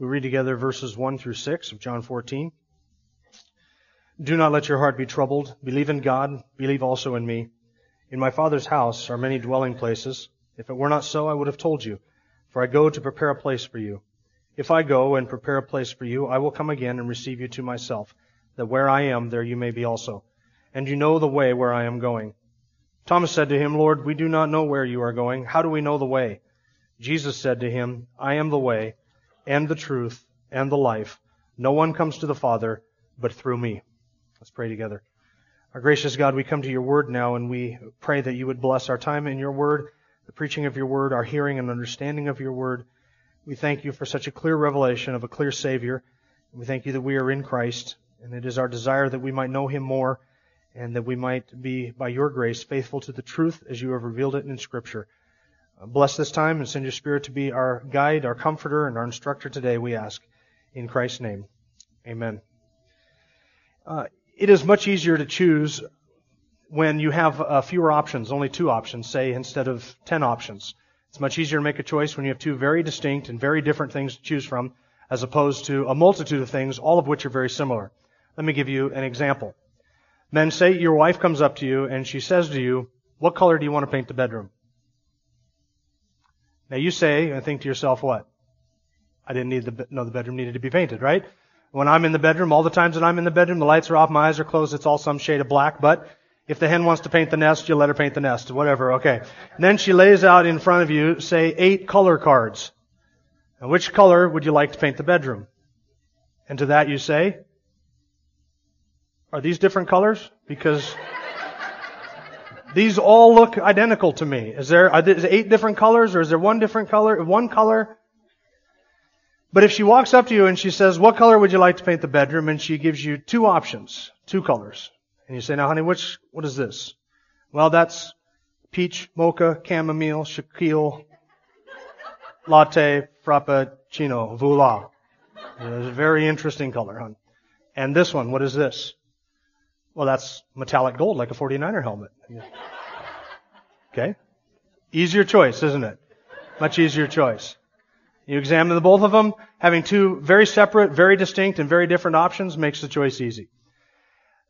We read together verses 1 through 6 of John 14. Do not let your heart be troubled. Believe in God. Believe also in me. In my Father's house are many dwelling places. If it were not so, I would have told you. For I go to prepare a place for you. If I go and prepare a place for you, I will come again and receive you to myself, that where I am, there you may be also. And you know the way where I am going. Thomas said to him, Lord, we do not know where you are going. How do we know the way? Jesus said to him, I am the way and the truth and the life. No one comes to the Father but through me. Let's pray together. Our gracious God, we come to your word now and we pray that you would bless our time in your word, the preaching of your word, our hearing and understanding of your word. We thank you for such a clear revelation of a clear Savior. We thank you that we are in Christ and it is our desire that we might know him more and that we might be, by your grace, faithful to the truth as you have revealed it in Scripture. Bless this time and send your Spirit to be our guide, our comforter, and our instructor today, we ask. In Christ's name. Amen. Uh, it is much easier to choose when you have uh, fewer options, only two options, say, instead of ten options. It's much easier to make a choice when you have two very distinct and very different things to choose from, as opposed to a multitude of things, all of which are very similar. Let me give you an example. Men, say your wife comes up to you and she says to you, what color do you want to paint the bedroom? Now you say and think to yourself, what? I didn't need the, no, the bedroom needed to be painted, right? When I'm in the bedroom, all the times that I'm in the bedroom, the lights are off, my eyes are closed, it's all some shade of black, but if the hen wants to paint the nest, you let her paint the nest, whatever, okay. And then she lays out in front of you, say, eight color cards. And which color would you like to paint the bedroom? And to that you say, are these different colors? Because these all look identical to me. Is there, are there eight different colors or is there one different color? One color? But if she walks up to you and she says, what color would you like to paint the bedroom? And she gives you two options, two colors. And you say, now honey, which, what is this? Well, that's peach, mocha, chamomile, shaquille, latte, frappuccino, voila. It's a very interesting color, hon. And this one, what is this? Well, that's metallic gold, like a 49er helmet. Okay? Easier choice, isn't it? Much easier choice. You examine the both of them, having two very separate, very distinct, and very different options makes the choice easy.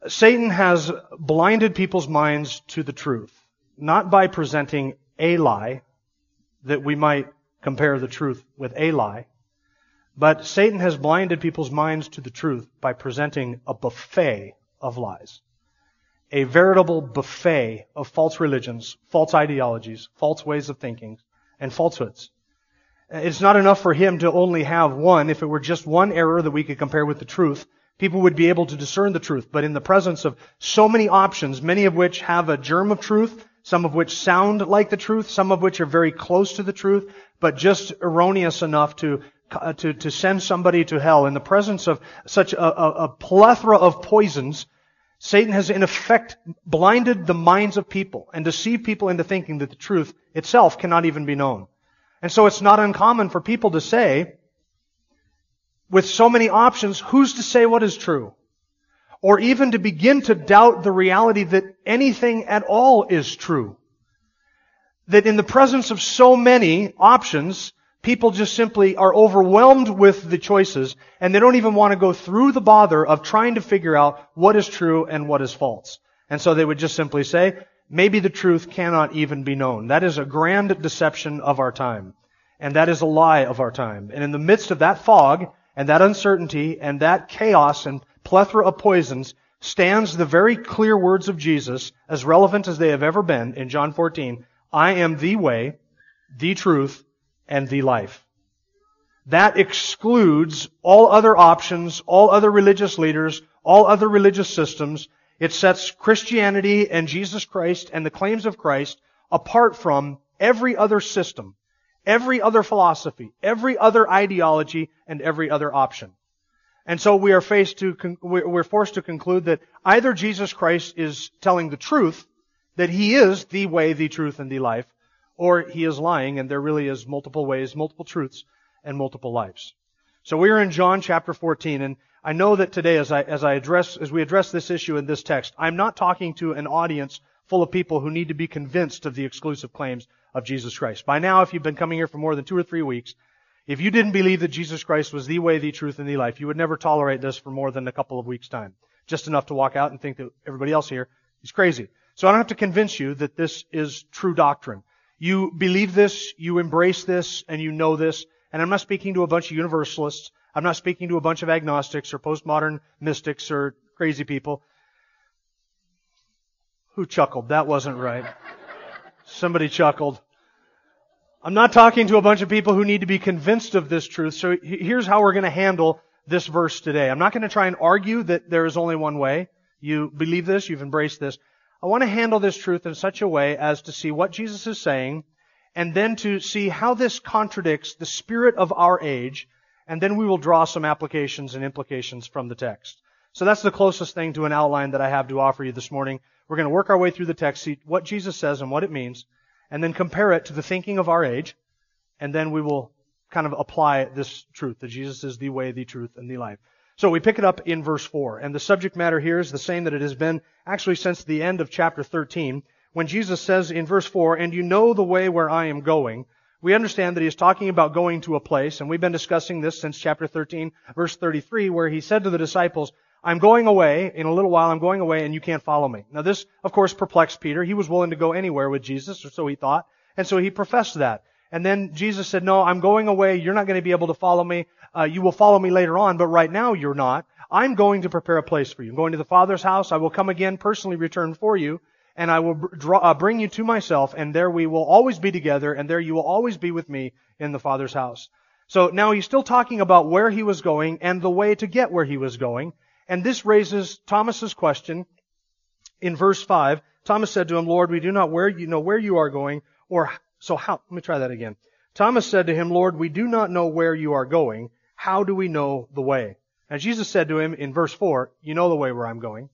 Satan has blinded people's minds to the truth, not by presenting a lie that we might compare the truth with a lie, but Satan has blinded people's minds to the truth by presenting a buffet of lies. A veritable buffet of false religions, false ideologies, false ways of thinking, and falsehoods. It's not enough for him to only have one. If it were just one error that we could compare with the truth, people would be able to discern the truth. But in the presence of so many options, many of which have a germ of truth, some of which sound like the truth, some of which are very close to the truth, but just erroneous enough to uh, Uh, to, to send somebody to hell in the presence of such a, a, a plethora of poisons, Satan has in effect blinded the minds of people and deceived people into thinking that the truth itself cannot even be known. And so it's not uncommon for people to say, with so many options, who's to say what is true? Or even to begin to doubt the reality that anything at all is true. That in the presence of so many options, People just simply are overwhelmed with the choices and they don't even want to go through the bother of trying to figure out what is true and what is false. And so they would just simply say, maybe the truth cannot even be known. That is a grand deception of our time. And that is a lie of our time. And in the midst of that fog and that uncertainty and that chaos and plethora of poisons stands the very clear words of Jesus, as relevant as they have ever been in John 14. I am the way, the truth, and the life. That excludes all other options, all other religious leaders, all other religious systems. It sets Christianity and Jesus Christ and the claims of Christ apart from every other system, every other philosophy, every other ideology, and every other option. And so we are faced to, we're forced to conclude that either Jesus Christ is telling the truth, that He is the way, the truth, and the life, or He is lying and there really is multiple ways, multiple truths, and multiple lives. So we are in John chapter 14 and I know that today as I, as I address, as we address this issue in this text, I'm not talking to an audience full of people who need to be convinced of the exclusive claims of Jesus Christ. By now, if you've been coming here for more than two or three weeks, if you didn't believe that Jesus Christ was the way, the truth, and the life, you would never tolerate this for more than a couple of weeks' time. Just enough to walk out and think that everybody else here is crazy. So I don't have to convince you that this is true doctrine. You believe this, you embrace this, and you know this. And I'm not speaking to a bunch of universalists. I'm not speaking to a bunch of agnostics or postmodern mystics or crazy people. Who chuckled? That wasn't right. Somebody chuckled. I'm not talking to a bunch of people who need to be convinced of this truth. So here's how we're going to handle this verse today. I'm not going to try and argue that there is only one way. You believe this, you've embraced this. I want to handle this truth in such a way as to see what Jesus is saying and then to see how this contradicts the spirit of our age and then we will draw some applications and implications from the text. So that's the closest thing to an outline that I have to offer you this morning. We're going to work our way through the text, see what Jesus says and what it means, and then compare it to the thinking of our age, and then we will kind of apply this truth that Jesus is the way, the truth, and the life. So we pick it up in verse 4, and the subject matter here is the same that it has been actually since the end of chapter 13, when Jesus says in verse 4, And you know the way where I am going, we understand that he is talking about going to a place, and we've been discussing this since chapter 13, verse 33, where he said to the disciples, I'm going away, in a little while I'm going away, and you can't follow me. Now this, of course, perplexed Peter. He was willing to go anywhere with Jesus, or so he thought, and so he professed that. And then Jesus said, no, I'm going away, you're not going to be able to follow me, uh, you will follow me later on, but right now you're not. I'm going to prepare a place for you. I'm going to the Father's house, I will come again, personally return for you, and I will draw, uh, bring you to myself, and there we will always be together, and there you will always be with me in the Father's house. So now he's still talking about where he was going and the way to get where he was going. And this raises Thomas's question in verse 5. Thomas said to him, Lord, we do not where you know where you are going, or so how, let me try that again. Thomas said to him, Lord, we do not know where you are going. How do we know the way? And Jesus said to him in verse 4, you know the way where I'm going.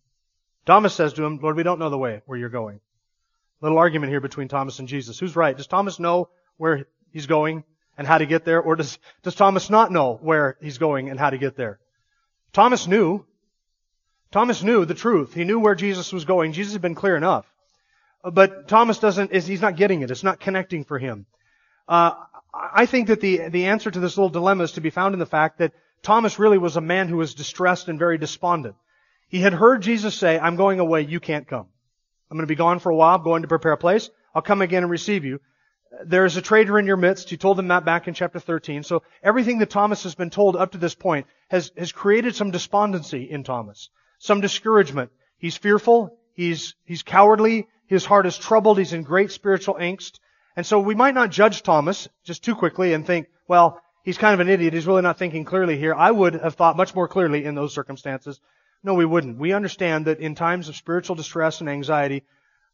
Thomas says to him, Lord, we don't know the way where you're going. Little argument here between Thomas and Jesus. Who's right? Does Thomas know where he's going and how to get there? Or does, does Thomas not know where he's going and how to get there? Thomas knew. Thomas knew the truth. He knew where Jesus was going. Jesus had been clear enough. But Thomas doesn't, he's not getting it. It's not connecting for him. Uh, I think that the, the answer to this little dilemma is to be found in the fact that Thomas really was a man who was distressed and very despondent. He had heard Jesus say, I'm going away, you can't come. I'm going to be gone for a while, I'm going to prepare a place. I'll come again and receive you. There is a traitor in your midst. He told them that back in chapter 13. So everything that Thomas has been told up to this point has, has created some despondency in Thomas. Some discouragement. He's fearful. He's, he's cowardly. His heart is troubled. He's in great spiritual angst. And so we might not judge Thomas just too quickly and think, well, he's kind of an idiot. He's really not thinking clearly here. I would have thought much more clearly in those circumstances. No, we wouldn't. We understand that in times of spiritual distress and anxiety,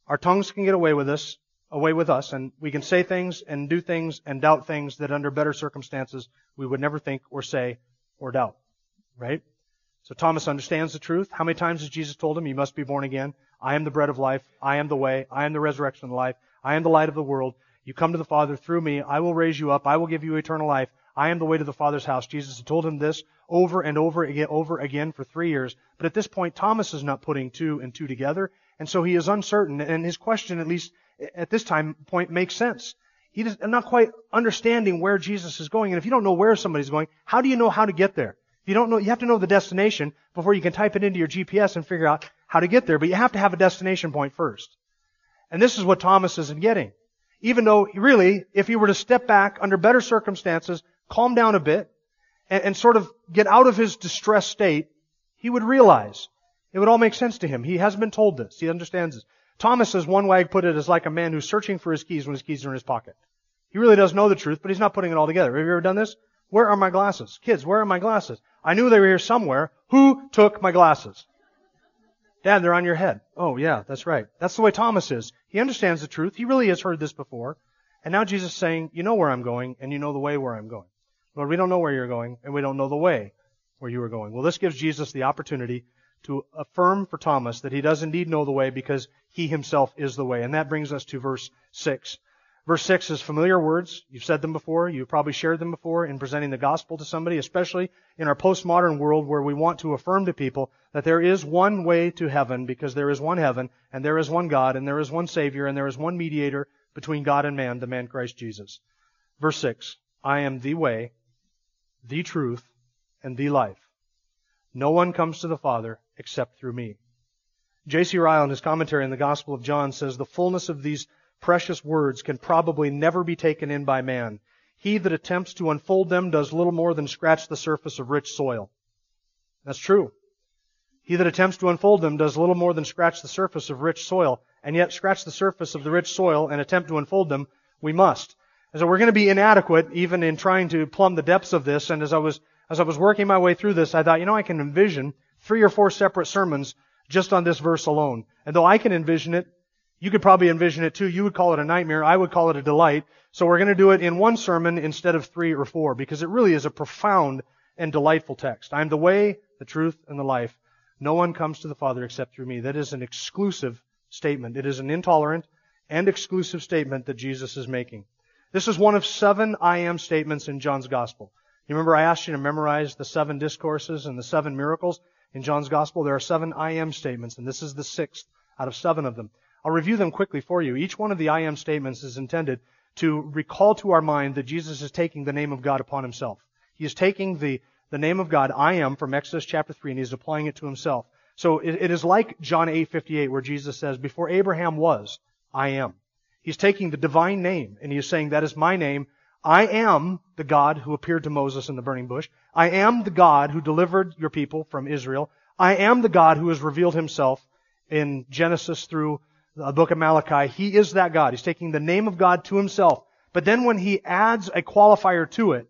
our tongues can get away with us, away with us, and we can say things and do things and doubt things that under better circumstances we would never think or say or doubt. Right? So Thomas understands the truth. How many times has Jesus told him, you must be born again? I am the bread of life. I am the way. I am the resurrection of life. I am the light of the world. You come to the Father through me. I will raise you up. I will give you eternal life. I am the way to the Father's house. Jesus had told him this over and over again, over again for three years. But at this point, Thomas is not putting two and two together, and so he is uncertain. And his question, at least at this time point, makes sense. He is not quite understanding where Jesus is going. And if you don't know where somebody's going, how do you know how to get there? If you don't know, you have to know the destination before you can type it into your GPS and figure out how to get there. But you have to have a destination point first. And this is what Thomas isn't getting. Even though, really, if he were to step back under better circumstances, calm down a bit, and, and sort of get out of his distressed state, he would realize. It would all make sense to him. He hasn't been told this. He understands this. Thomas, as one wag put it, is like a man who's searching for his keys when his keys are in his pocket. He really does know the truth, but he's not putting it all together. Have you ever done this? Where are my glasses? Kids, where are my glasses? I knew they were here somewhere. Who took my glasses? Dad, they're on your head. Oh yeah, that's right. That's the way Thomas is. He understands the truth. He really has heard this before. And now Jesus is saying, you know where I'm going, and you know the way where I'm going. Lord, we don't know where you're going, and we don't know the way where you are going. Well, this gives Jesus the opportunity to affirm for Thomas that he does indeed know the way because he himself is the way. And that brings us to verse 6. Verse 6 is familiar words. You've said them before. You've probably shared them before in presenting the gospel to somebody, especially in our postmodern world where we want to affirm to people that there is one way to heaven because there is one heaven and there is one God and there is one Savior and there is one mediator between God and man, the man Christ Jesus. Verse 6. I am the way, the truth, and the life. No one comes to the Father except through me. J.C. Ryle in his commentary on the Gospel of John says the fullness of these precious words can probably never be taken in by man. He that attempts to unfold them does little more than scratch the surface of rich soil. That's true. He that attempts to unfold them does little more than scratch the surface of rich soil, and yet scratch the surface of the rich soil and attempt to unfold them, we must. And so we're going to be inadequate even in trying to plumb the depths of this, and as I was as I was working my way through this, I thought, you know, I can envision three or four separate sermons just on this verse alone. And though I can envision it, you could probably envision it too. You would call it a nightmare. I would call it a delight. So we're going to do it in one sermon instead of three or four because it really is a profound and delightful text. I am the way, the truth, and the life. No one comes to the Father except through me. That is an exclusive statement. It is an intolerant and exclusive statement that Jesus is making. This is one of seven I am statements in John's Gospel. You remember I asked you to memorize the seven discourses and the seven miracles in John's Gospel? There are seven I am statements, and this is the sixth out of seven of them. I'll review them quickly for you. Each one of the I am statements is intended to recall to our mind that Jesus is taking the name of God upon himself. He is taking the, the name of God, I am, from Exodus chapter 3, and he's applying it to himself. So it, it is like John 8:58 where Jesus says, before Abraham was, I am. He's taking the divine name and he is saying, that is my name. I am the God who appeared to Moses in the burning bush. I am the God who delivered your people from Israel. I am the God who has revealed himself in Genesis through the book of Malachi. He is that God. He's taking the name of God to himself. But then when he adds a qualifier to it,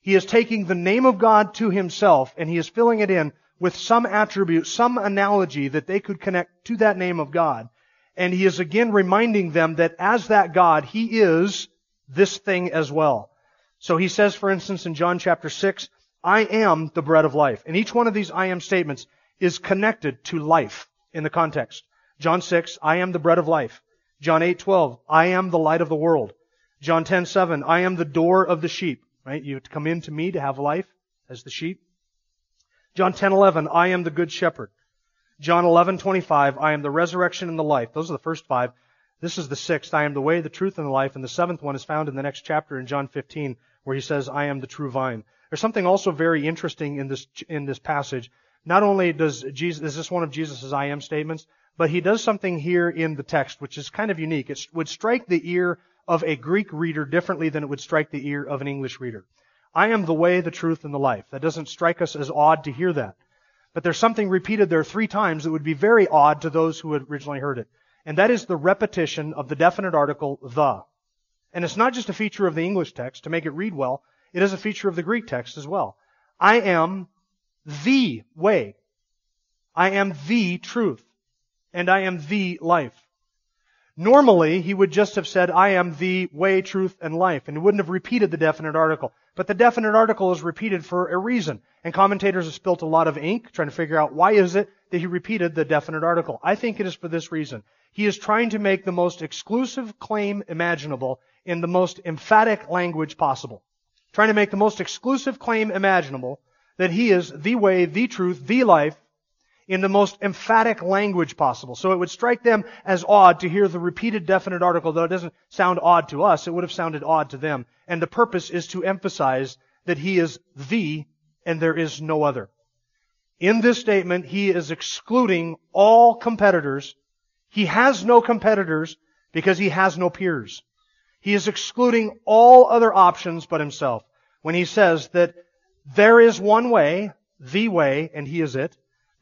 he is taking the name of God to himself and he is filling it in with some attribute, some analogy that they could connect to that name of God. And he is again reminding them that as that God, he is this thing as well. So he says, for instance, in John chapter 6, I am the bread of life. And each one of these I am statements is connected to life in the context. John 6, I am the bread of life. John 8, 12, I am the light of the world. John 10, 7, I am the door of the sheep. Right? You come in to me to have life as the sheep. John 10, 11, I am the good shepherd. John 11, 25, I am the resurrection and the life. Those are the first five. This is the sixth. I am the way, the truth, and the life. And the seventh one is found in the next chapter in John 15, where he says, I am the true vine. There's something also very interesting in this, in this passage. Not only does Jesus, is this one of Jesus' I am statements, but he does something here in the text which is kind of unique. It would strike the ear of a Greek reader differently than it would strike the ear of an English reader. I am the way, the truth, and the life. That doesn't strike us as odd to hear that. But there's something repeated there three times that would be very odd to those who had originally heard it and that is the repetition of the definite article the. And it's not just a feature of the English text to make it read well, it is a feature of the Greek text as well. I am the way. I am the truth. And I am the life. Normally, he would just have said, I am the way, truth, and life, and he wouldn't have repeated the definite article. But the definite article is repeated for a reason. And commentators have spilt a lot of ink trying to figure out why is it that he repeated the definite article. I think it is for this reason. He is trying to make the most exclusive claim imaginable in the most emphatic language possible. Trying to make the most exclusive claim imaginable that he is the way, the truth, the life in the most emphatic language possible. So it would strike them as odd to hear the repeated definite article, though it doesn't sound odd to us, it would have sounded odd to them. And the purpose is to emphasize that he is the and there is no other. In this statement, he is excluding all competitors he has no competitors because he has no peers. He is excluding all other options but himself when he says that there is one way, the way, and he is it.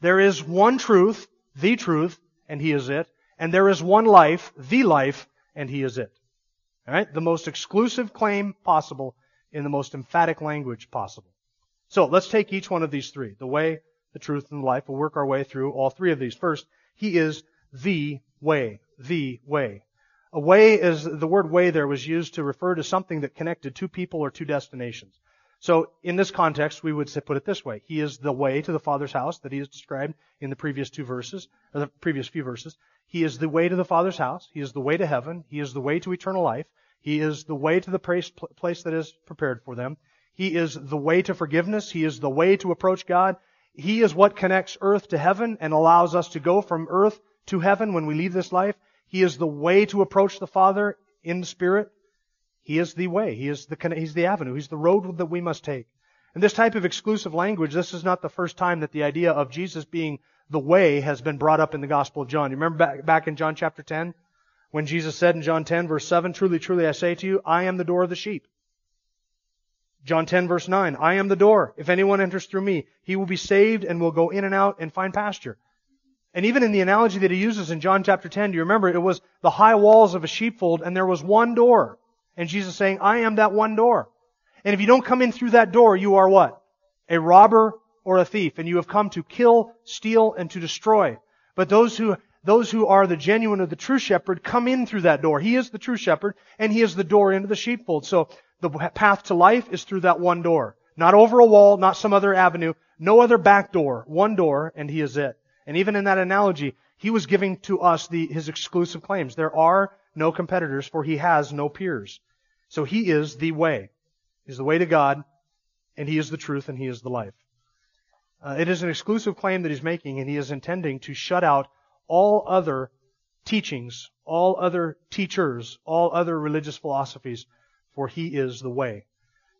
There is one truth, the truth, and he is it. And there is one life, the life, and he is it. Alright? The most exclusive claim possible in the most emphatic language possible. So let's take each one of these three. The way, the truth, and the life. We'll work our way through all three of these. First, he is the way. The way. A way is, the word way there was used to refer to something that connected two people or two destinations. So in this context, we would put it this way. He is the way to the Father's house that he has described in the previous two verses, or the previous few verses. He is the way to the Father's house. He is the way to heaven. He is the way to eternal life. He is the way to the place that is prepared for them. He is the way to forgiveness. He is the way to approach God. He is what connects earth to heaven and allows us to go from earth to heaven when we leave this life. He is the way to approach the Father in the Spirit. He is the way. He is the, he's the avenue. He's the road that we must take. And this type of exclusive language, this is not the first time that the idea of Jesus being the way has been brought up in the Gospel of John. You remember back, back in John chapter 10? When Jesus said in John 10 verse 7, Truly, truly I say to you, I am the door of the sheep. John 10 verse 9, I am the door. If anyone enters through me, he will be saved and will go in and out and find pasture. And even in the analogy that he uses in John chapter 10, do you remember it was the high walls of a sheepfold and there was one door. And Jesus is saying, I am that one door. And if you don't come in through that door, you are what? A robber or a thief. And you have come to kill, steal, and to destroy. But those who, those who are the genuine or the true shepherd come in through that door. He is the true shepherd, and he is the door into the sheepfold. So the path to life is through that one door. Not over a wall, not some other avenue, no other back door. One door, and he is it. And even in that analogy, he was giving to us the, his exclusive claims. There are no competitors, for he has no peers. So he is the way. He's the way to God, and he is the truth, and he is the life. Uh, it is an exclusive claim that he's making, and he is intending to shut out all other teachings, all other teachers, all other religious philosophies, for he is the way.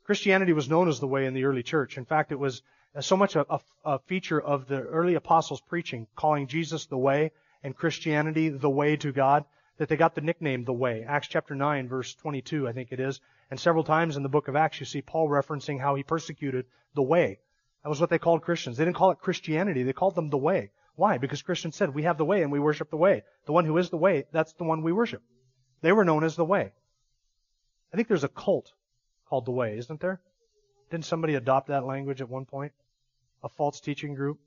Christianity was known as the way in the early church. In fact, it was so much a, a, a feature of the early apostles' preaching, calling Jesus the way and Christianity the way to God, that they got the nickname the way. Acts chapter 9 verse 22, I think it is. And several times in the book of Acts you see Paul referencing how he persecuted the way. That was what they called Christians. They didn't call it Christianity, they called them the way. Why? Because Christians said, we have the way and we worship the way. The one who is the way, that's the one we worship. They were known as the way. I think there's a cult called the way, isn't there? Didn't somebody adopt that language at one point? A false teaching group?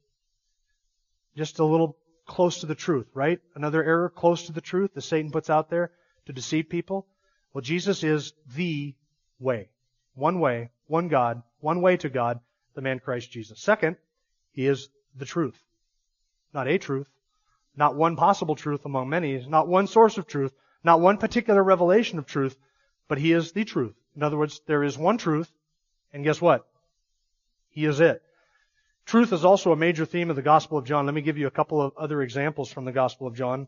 Just a little close to the truth, right? Another error close to the truth that Satan puts out there to deceive people. Well, Jesus is the way. One way, one God, one way to God, the man Christ Jesus. Second, he is the truth. Not a truth, not one possible truth among many, not one source of truth, not one particular revelation of truth, but he is the truth. In other words, there is one truth, and guess what? He is it. Truth is also a major theme of the Gospel of John. Let me give you a couple of other examples from the Gospel of John.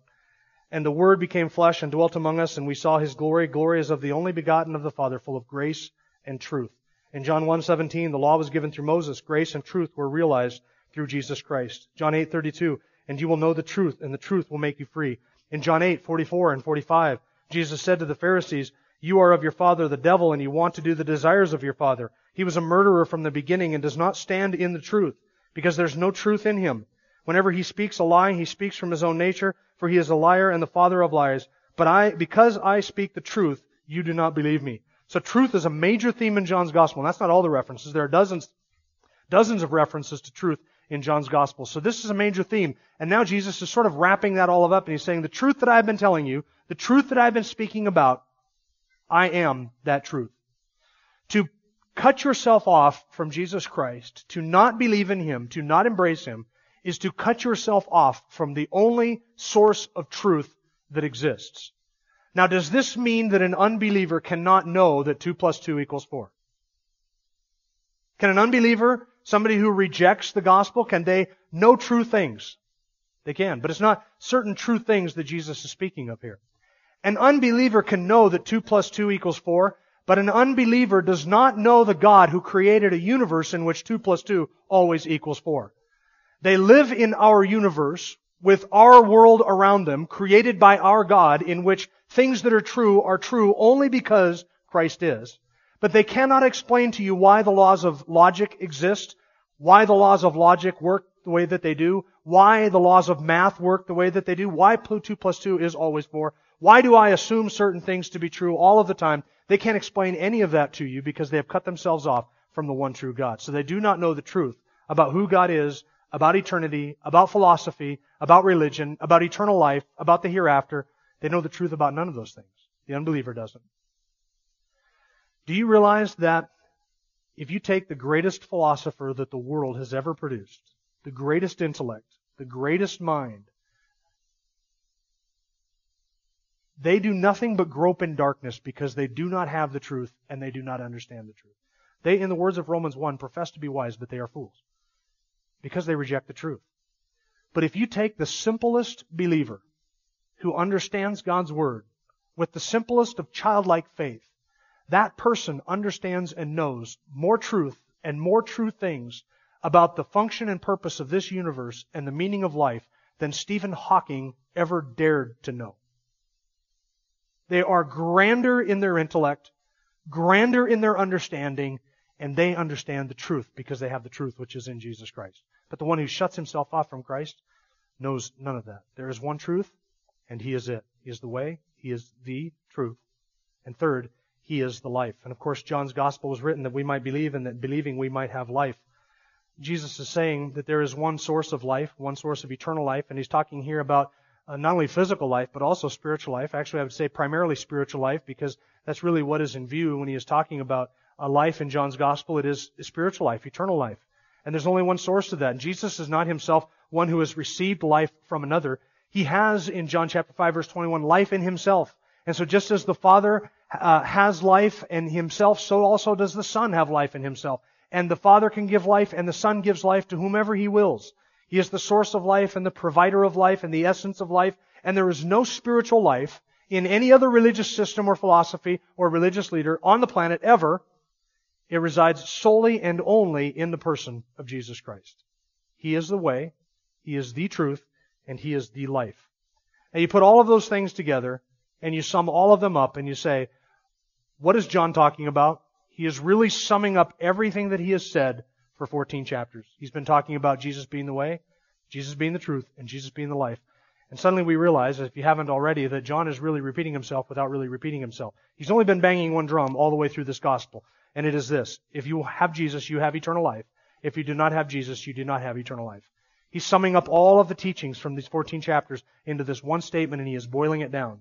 And the Word became flesh and dwelt among us, and we saw His glory. Glory as of the only begotten of the Father, full of grace and truth. In John 1:17, the law was given through Moses. Grace and truth were realized through Jesus Christ. John 8:32, and you will know the truth, and the truth will make you free. In John 8:44 and 45, Jesus said to the Pharisees, "You are of your father the devil, and you want to do the desires of your father. He was a murderer from the beginning and does not stand in the truth." Because there's no truth in him. Whenever he speaks a lie, he speaks from his own nature, for he is a liar and the father of lies. But I, because I speak the truth, you do not believe me. So truth is a major theme in John's gospel. And that's not all the references. There are dozens, dozens of references to truth in John's gospel. So this is a major theme. And now Jesus is sort of wrapping that all up and he's saying the truth that I've been telling you, the truth that I've been speaking about, I am that truth. To cut yourself off from Jesus Christ, to not believe in Him, to not embrace Him, is to cut yourself off from the only source of truth that exists. Now, does this mean that an unbeliever cannot know that 2 plus 2 equals 4? Can an unbeliever, somebody who rejects the gospel, can they know true things? They can, but it's not certain true things that Jesus is speaking of here. An unbeliever can know that 2 plus 2 equals 4 but an unbeliever does not know the God who created a universe in which 2 plus 2 always equals 4. They live in our universe with our world around them, created by our God, in which things that are true are true only because Christ is. But they cannot explain to you why the laws of logic exist, why the laws of logic work the way that they do, why the laws of math work the way that they do, why 2 plus 2 is always 4, why do I assume certain things to be true all of the time? They can't explain any of that to you because they have cut themselves off from the one true God. So they do not know the truth about who God is, about eternity, about philosophy, about religion, about eternal life, about the hereafter. They know the truth about none of those things. The unbeliever doesn't. Do you realize that if you take the greatest philosopher that the world has ever produced, the greatest intellect, the greatest mind, they do nothing but grope in darkness because they do not have the truth and they do not understand the truth. They, in the words of Romans 1, profess to be wise, but they are fools because they reject the truth. But if you take the simplest believer who understands God's Word with the simplest of childlike faith, that person understands and knows more truth and more true things about the function and purpose of this universe and the meaning of life than Stephen Hawking ever dared to know. They are grander in their intellect, grander in their understanding, and they understand the truth because they have the truth which is in Jesus Christ. But the one who shuts himself off from Christ knows none of that. There is one truth, and he is it. He is the way, he is the truth. And third, he is the life. And of course, John's gospel was written that we might believe and that believing we might have life. Jesus is saying that there is one source of life, one source of eternal life, and he's talking here about uh, not only physical life, but also spiritual life. Actually, I would say primarily spiritual life because that's really what is in view when he is talking about a life in John's gospel. It is spiritual life, eternal life. And there's only one source to that. And Jesus is not himself one who has received life from another. He has, in John chapter 5 verse 21, life in himself. And so just as the Father uh, has life in himself, so also does the Son have life in himself. And the Father can give life and the Son gives life to whomever he wills. He is the source of life and the provider of life and the essence of life. And there is no spiritual life in any other religious system or philosophy or religious leader on the planet ever. It resides solely and only in the person of Jesus Christ. He is the way, He is the truth, and He is the life. And you put all of those things together and you sum all of them up and you say, what is John talking about? He is really summing up everything that he has said for 14 chapters. He's been talking about Jesus being the way, Jesus being the truth, and Jesus being the life. And suddenly we realize, if you haven't already, that John is really repeating himself without really repeating himself. He's only been banging one drum all the way through this gospel. And it is this. If you have Jesus, you have eternal life. If you do not have Jesus, you do not have eternal life. He's summing up all of the teachings from these 14 chapters into this one statement and he is boiling it down.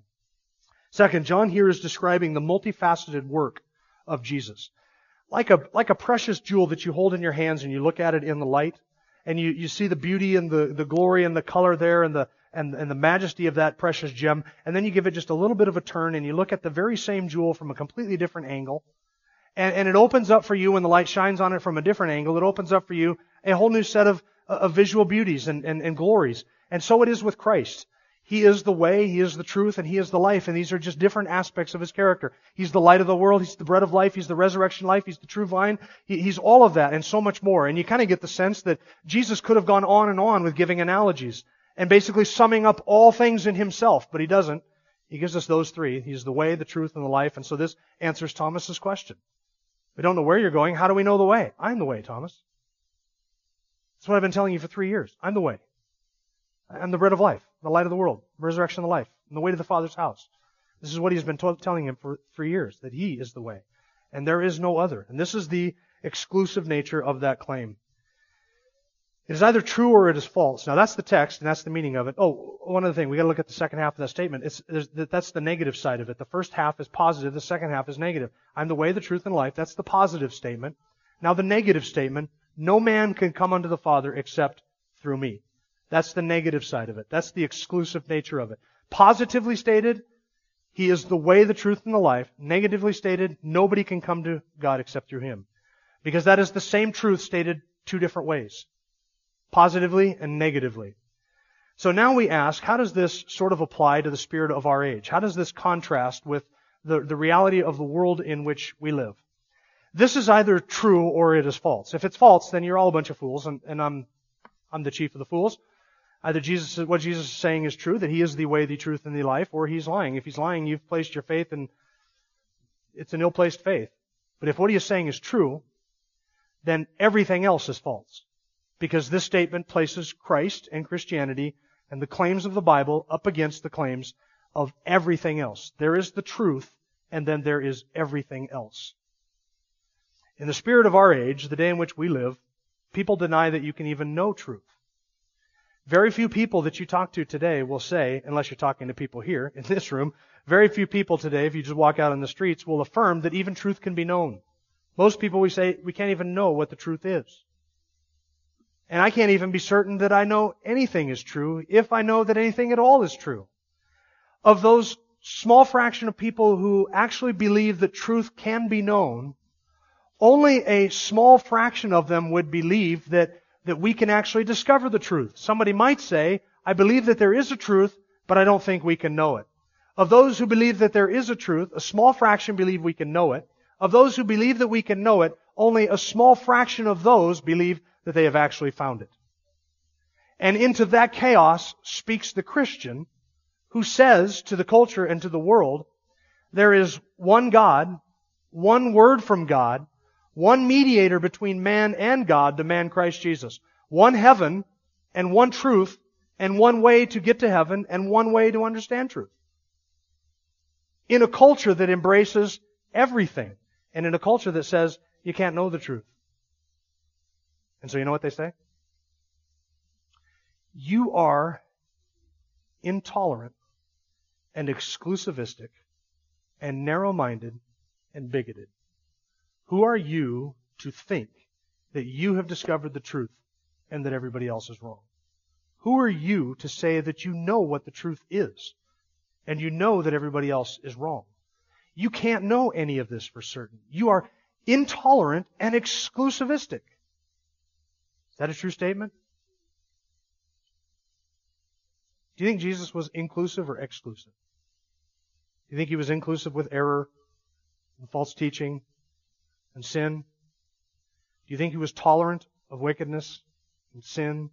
Second, John here is describing the multifaceted work of Jesus like a, like a precious jewel that you hold in your hands and you look at it in the light and you, you see the beauty and the, the glory and the color there and the, and, and the majesty of that precious gem. And then you give it just a little bit of a turn and you look at the very same jewel from a completely different angle. And, and it opens up for you when the light shines on it from a different angle. It opens up for you a whole new set of, of visual beauties and, and, and glories. And so it is with Christ. He is the way, He is the truth, and He is the life. And these are just different aspects of His character. He's the light of the world. He's the bread of life. He's the resurrection life. He's the true vine. He, he's all of that and so much more. And you kind of get the sense that Jesus could have gone on and on with giving analogies and basically summing up all things in Himself, but He doesn't. He gives us those three. He's the way, the truth, and the life. And so this answers Thomas's question. We don't know where you're going. How do we know the way? I'm the way, Thomas. That's what I've been telling you for three years. I'm the way. I'm the bread of life, the light of the world, resurrection of life, and the way to the Father's house. This is what he's been t- telling him for three years, that he is the way. And there is no other. And this is the exclusive nature of that claim. It is either true or it is false. Now that's the text and that's the meaning of it. Oh, one other thing, we got to look at the second half of that statement. It's, that's the negative side of it. The first half is positive, the second half is negative. I'm the way, the truth, and life. That's the positive statement. Now the negative statement, no man can come unto the Father except through me. That's the negative side of it. That's the exclusive nature of it. Positively stated, He is the way, the truth, and the life. Negatively stated, nobody can come to God except through Him. Because that is the same truth stated two different ways. Positively and negatively. So now we ask, how does this sort of apply to the spirit of our age? How does this contrast with the, the reality of the world in which we live? This is either true or it is false. If it's false, then you're all a bunch of fools, and, and I'm, I'm the chief of the fools. Either Jesus, what Jesus is saying is true, that He is the way, the truth, and the life, or He's lying. If He's lying, you've placed your faith in, it's an ill-placed faith. But if what He is saying is true, then everything else is false. Because this statement places Christ and Christianity and the claims of the Bible up against the claims of everything else. There is the truth, and then there is everything else. In the spirit of our age, the day in which we live, people deny that you can even know truth. Very few people that you talk to today will say, unless you're talking to people here in this room, very few people today, if you just walk out on the streets, will affirm that even truth can be known. Most people, we say, we can't even know what the truth is. And I can't even be certain that I know anything is true if I know that anything at all is true. Of those small fraction of people who actually believe that truth can be known, only a small fraction of them would believe that, that we can actually discover the truth. Somebody might say, I believe that there is a truth, but I don't think we can know it. Of those who believe that there is a truth, a small fraction believe we can know it. Of those who believe that we can know it, only a small fraction of those believe that they have actually found it. And into that chaos speaks the Christian who says to the culture and to the world, there is one God, one word from God, one mediator between man and God, the man Christ Jesus. One heaven and one truth and one way to get to heaven and one way to understand truth. In a culture that embraces everything and in a culture that says you can't know the truth. And so you know what they say? You are intolerant and exclusivistic and narrow-minded and bigoted. Who are you to think that you have discovered the truth and that everybody else is wrong? Who are you to say that you know what the truth is and you know that everybody else is wrong? You can't know any of this for certain. You are intolerant and exclusivistic Is that a true statement? Do you think Jesus was inclusive or exclusive? Do you think he was inclusive with error and false teaching and sin? Do you think he was tolerant of wickedness and sin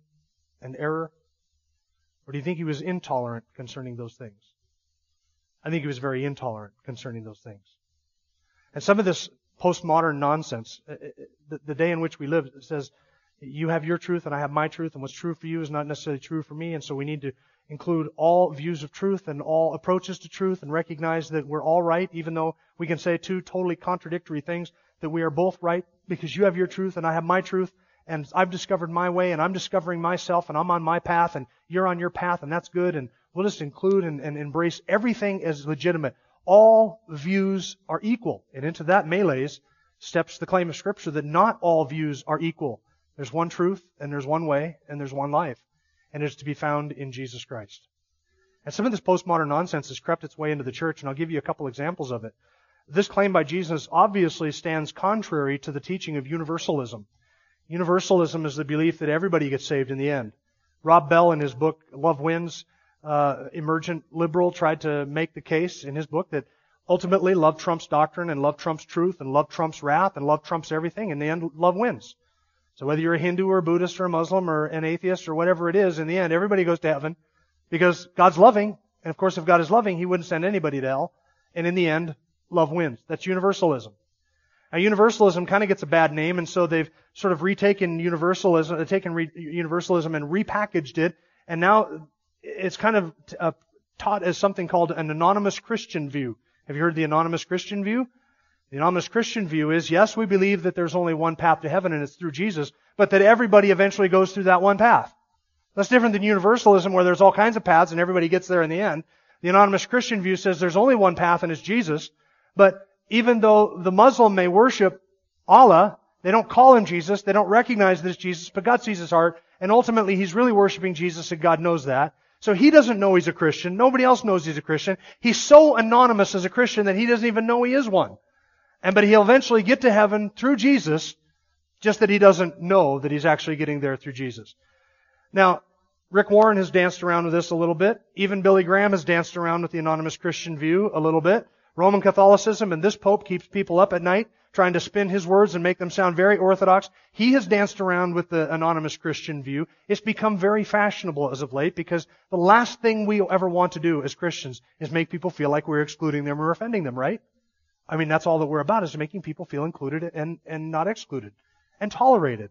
and error? Or do you think he was intolerant concerning those things? I think he was very intolerant concerning those things. And some of this postmodern nonsense, uh, uh, the day in which we live, says you have your truth and I have my truth, and what's true for you is not necessarily true for me, and so we need to include all views of truth and all approaches to truth and recognize that we're all right, even though we can say two totally contradictory things, that we are both right because you have your truth and I have my truth, and I've discovered my way and I'm discovering myself and I'm on my path and you're on your path and that's good, and we'll just include and, and embrace everything as legitimate. All views are equal. And into that melees steps the claim of Scripture that not all views are equal. There's one truth, and there's one way, and there's one life, and it's to be found in Jesus Christ. And some of this postmodern nonsense has crept its way into the church, and I'll give you a couple examples of it. This claim by Jesus obviously stands contrary to the teaching of universalism. Universalism is the belief that everybody gets saved in the end. Rob Bell, in his book Love Wins, uh, emergent liberal, tried to make the case in his book that ultimately love trumps doctrine and love trumps truth and love trumps wrath and love trumps everything. In the end, love wins. So whether you're a Hindu or a Buddhist or a Muslim or an atheist or whatever it is, in the end, everybody goes to heaven because God's loving. And of course, if God is loving, He wouldn't send anybody to hell. And in the end, love wins. That's universalism. Now, universalism kind of gets a bad name, and so they've sort of retaken universalism, they've taken re- universalism and repackaged it, and now it's kind of uh, taught as something called an anonymous Christian view. Have you heard the anonymous Christian view? The anonymous Christian view is, yes, we believe that there's only one path to heaven and it's through Jesus, but that everybody eventually goes through that one path. That's different than universalism where there's all kinds of paths and everybody gets there in the end. The anonymous Christian view says there's only one path and it's Jesus, but even though the Muslim may worship Allah, they don't call him Jesus, they don't recognize this Jesus, but God sees his heart, and ultimately he's really worshiping Jesus and God knows that. So he doesn't know he's a Christian. Nobody else knows he's a Christian. He's so anonymous as a Christian that he doesn't even know he is one. And but he'll eventually get to heaven through Jesus, just that he doesn't know that he's actually getting there through Jesus. Now, Rick Warren has danced around with this a little bit. Even Billy Graham has danced around with the anonymous Christian view a little bit. Roman Catholicism and this Pope keeps people up at night trying to spin his words and make them sound very orthodox. He has danced around with the anonymous Christian view. It's become very fashionable as of late because the last thing we ever want to do as Christians is make people feel like we're excluding them or offending them, right? I mean, that's all that we're about is making people feel included and, and not excluded and tolerated.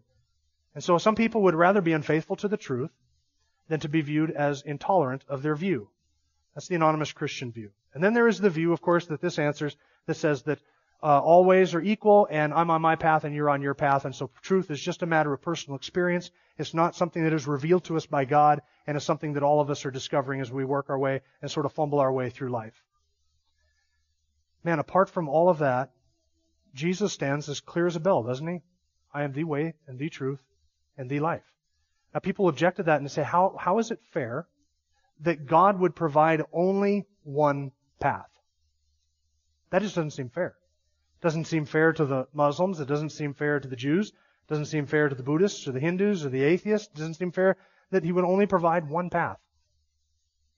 And so some people would rather be unfaithful to the truth than to be viewed as intolerant of their view. That's the anonymous Christian view. And then there is the view, of course, that this answers that says that uh, all ways are equal and I'm on my path and you're on your path. And so truth is just a matter of personal experience. It's not something that is revealed to us by God and it's something that all of us are discovering as we work our way and sort of fumble our way through life man, apart from all of that, Jesus stands as clear as a bell, doesn't he? I am the way and the truth and the life. Now people object to that and say, how, how is it fair that God would provide only one path? That just doesn't seem fair. It doesn't seem fair to the Muslims. It doesn't seem fair to the Jews. It doesn't seem fair to the Buddhists or the Hindus or the atheists. It doesn't seem fair that he would only provide one path.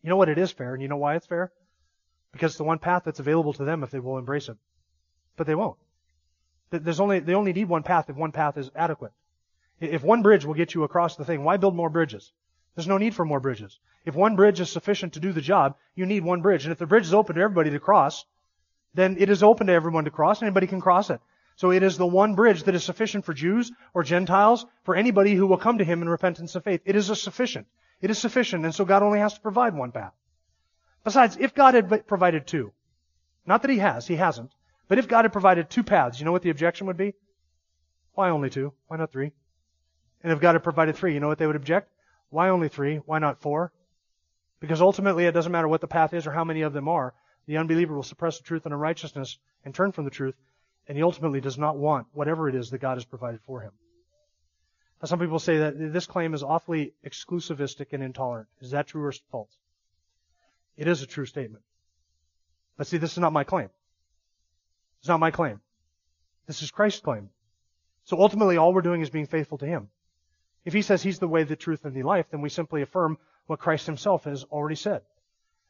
You know what it is fair, and you know why it's fair? Because it's the one path that's available to them if they will embrace it. But they won't. There's only, they only need one path if one path is adequate. If one bridge will get you across the thing, why build more bridges? There's no need for more bridges. If one bridge is sufficient to do the job, you need one bridge. And if the bridge is open to everybody to cross, then it is open to everyone to cross. Anybody can cross it. So it is the one bridge that is sufficient for Jews or Gentiles, for anybody who will come to Him in repentance of faith. It is sufficient. It is sufficient, and so God only has to provide one path. Besides, if God had provided two, not that He has, He hasn't, but if God had provided two paths, you know what the objection would be? Why only two? Why not three? And if God had provided three, you know what they would object? Why only three? Why not four? Because ultimately it doesn't matter what the path is or how many of them are. The unbeliever will suppress the truth and unrighteousness and turn from the truth, and he ultimately does not want whatever it is that God has provided for him. Now, some people say that this claim is awfully exclusivistic and intolerant. Is that true or false? It is a true statement. But see, this is not my claim. It's not my claim. This is Christ's claim. So ultimately, all we're doing is being faithful to Him. If He says He's the way, the truth, and the life, then we simply affirm what Christ Himself has already said.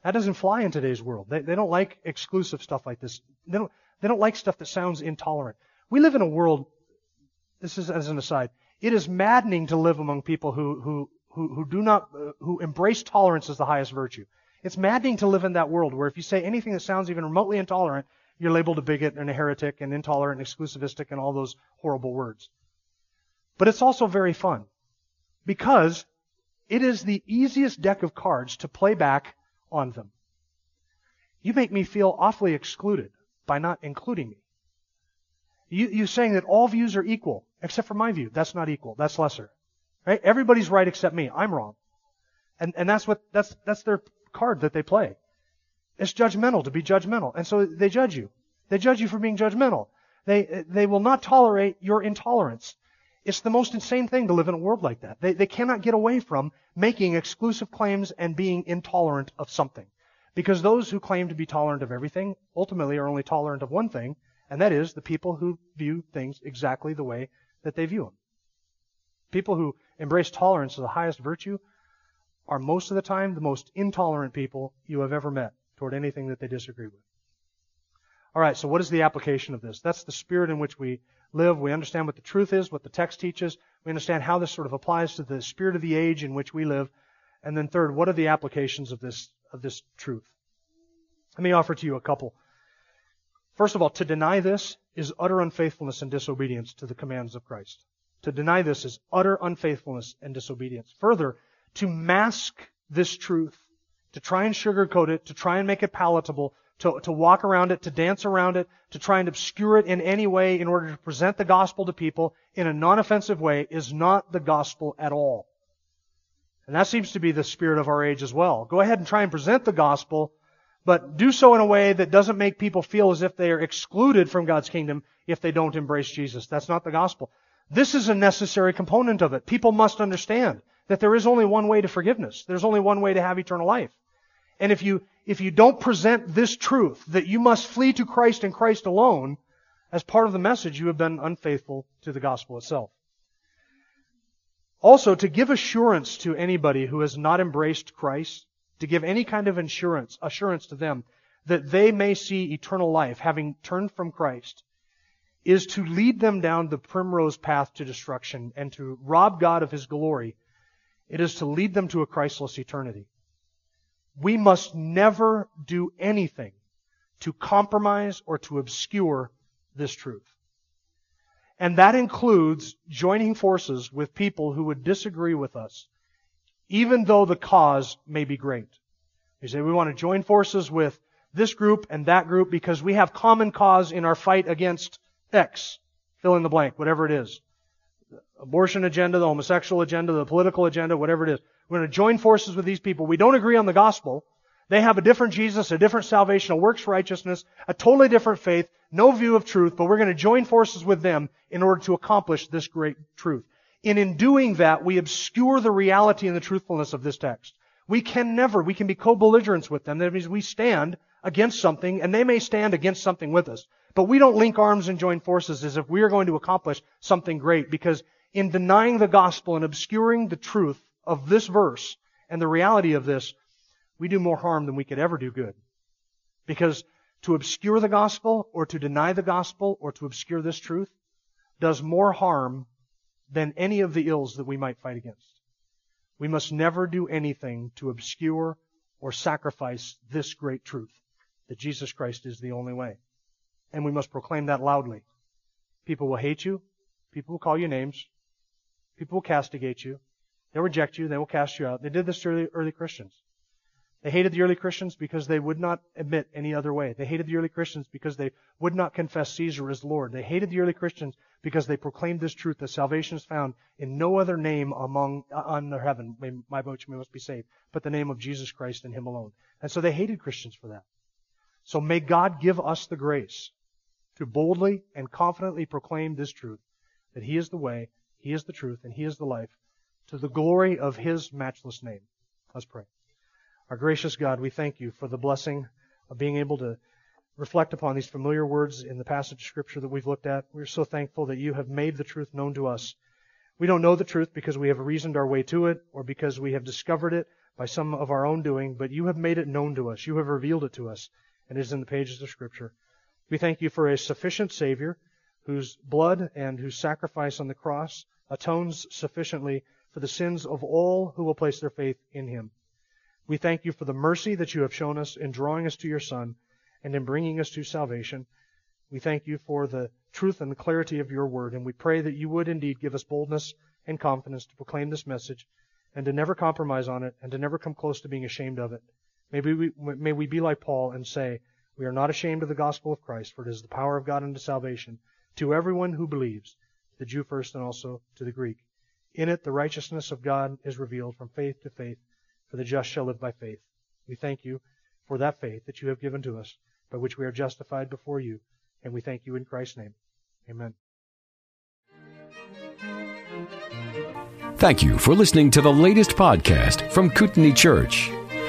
That doesn't fly in today's world. They, they don't like exclusive stuff like this. They don't, they don't like stuff that sounds intolerant. We live in a world, this is as an aside, it is maddening to live among people who, who, who, who do not, uh, who embrace tolerance as the highest virtue. It's maddening to live in that world where if you say anything that sounds even remotely intolerant, you're labeled a bigot and a heretic and intolerant and exclusivistic and all those horrible words. But it's also very fun because it is the easiest deck of cards to play back on them. You make me feel awfully excluded by not including me. You, you saying that all views are equal, except for my view. That's not equal. That's lesser. Right? Everybody's right except me. I'm wrong. And, and that's what, that's, that's their card that they play. It's judgmental to be judgmental. And so they judge you. They judge you for being judgmental. They, they will not tolerate your intolerance. It's the most insane thing to live in a world like that. They, they cannot get away from making exclusive claims and being intolerant of something. Because those who claim to be tolerant of everything ultimately are only tolerant of one thing, and that is the people who view things exactly the way that they view them. People who embrace tolerance as the highest virtue are most of the time the most intolerant people you have ever met toward anything that they disagree with. All right, so what is the application of this? That's the spirit in which we live. We understand what the truth is, what the text teaches. We understand how this sort of applies to the spirit of the age in which we live. And then third, what are the applications of this, of this truth? Let me offer to you a couple. First of all, to deny this is utter unfaithfulness and disobedience to the commands of Christ. To deny this is utter unfaithfulness and disobedience. Further, to mask this truth to try and sugarcoat it, to try and make it palatable, to, to walk around it, to dance around it, to try and obscure it in any way in order to present the gospel to people in a non-offensive way is not the gospel at all. And that seems to be the spirit of our age as well. Go ahead and try and present the gospel, but do so in a way that doesn't make people feel as if they are excluded from God's kingdom if they don't embrace Jesus. That's not the gospel. This is a necessary component of it. People must understand that there is only one way to forgiveness. There's only one way to have eternal life. And if you, if you don't present this truth, that you must flee to Christ and Christ alone, as part of the message, you have been unfaithful to the gospel itself. Also, to give assurance to anybody who has not embraced Christ, to give any kind of assurance, assurance to them that they may see eternal life, having turned from Christ, is to lead them down the primrose path to destruction and to rob God of His glory it is to lead them to a Christless eternity. We must never do anything to compromise or to obscure this truth. And that includes joining forces with people who would disagree with us, even though the cause may be great. You say we want to join forces with this group and that group because we have common cause in our fight against X. Fill in the blank, whatever it is abortion agenda, the homosexual agenda, the political agenda, whatever it is. We're going to join forces with these people. We don't agree on the gospel. They have a different Jesus, a different salvation, a works righteousness, a totally different faith, no view of truth, but we're going to join forces with them in order to accomplish this great truth. And in doing that, we obscure the reality and the truthfulness of this text. We can never, we can be co-belligerents with them. That means we stand against something, and they may stand against something with us. But we don't link arms and join forces as if we are going to accomplish something great, because in denying the gospel and obscuring the truth of this verse and the reality of this, we do more harm than we could ever do good. Because to obscure the gospel or to deny the gospel or to obscure this truth does more harm than any of the ills that we might fight against. We must never do anything to obscure or sacrifice this great truth that Jesus Christ is the only way. And we must proclaim that loudly. People will hate you. People will call you names. People will castigate you. They'll reject you. They will cast you out. They did this to the early Christians. They hated the early Christians because they would not admit any other way. They hated the early Christians because they would not confess Caesar as Lord. They hated the early Christians because they proclaimed this truth that salvation is found in no other name among uh, under heaven. May My boat must be saved, but the name of Jesus Christ and Him alone. And so they hated Christians for that. So may God give us the grace to boldly and confidently proclaim this truth that He is the way, He is the truth, and He is the life to the glory of His matchless name. Let's pray. Our gracious God, we thank you for the blessing of being able to reflect upon these familiar words in the passage of Scripture that we've looked at. We're so thankful that you have made the truth known to us. We don't know the truth because we have reasoned our way to it or because we have discovered it by some of our own doing, but you have made it known to us. You have revealed it to us, and it is in the pages of Scripture. We thank you for a sufficient Savior whose blood and whose sacrifice on the cross atones sufficiently for the sins of all who will place their faith in him. We thank you for the mercy that you have shown us in drawing us to your Son and in bringing us to salvation. We thank you for the truth and the clarity of your word, and we pray that you would indeed give us boldness and confidence to proclaim this message and to never compromise on it and to never come close to being ashamed of it. May we, may we be like Paul and say, We are not ashamed of the gospel of Christ, for it is the power of God unto salvation to everyone who believes, the Jew first and also to the Greek. In it, the righteousness of God is revealed from faith to faith for the just shall live by faith. We thank you for that faith that you have given to us, by which we are justified before you, and we thank you in Christ's name. Amen. Thank you for listening to the latest podcast from Kootenai Church.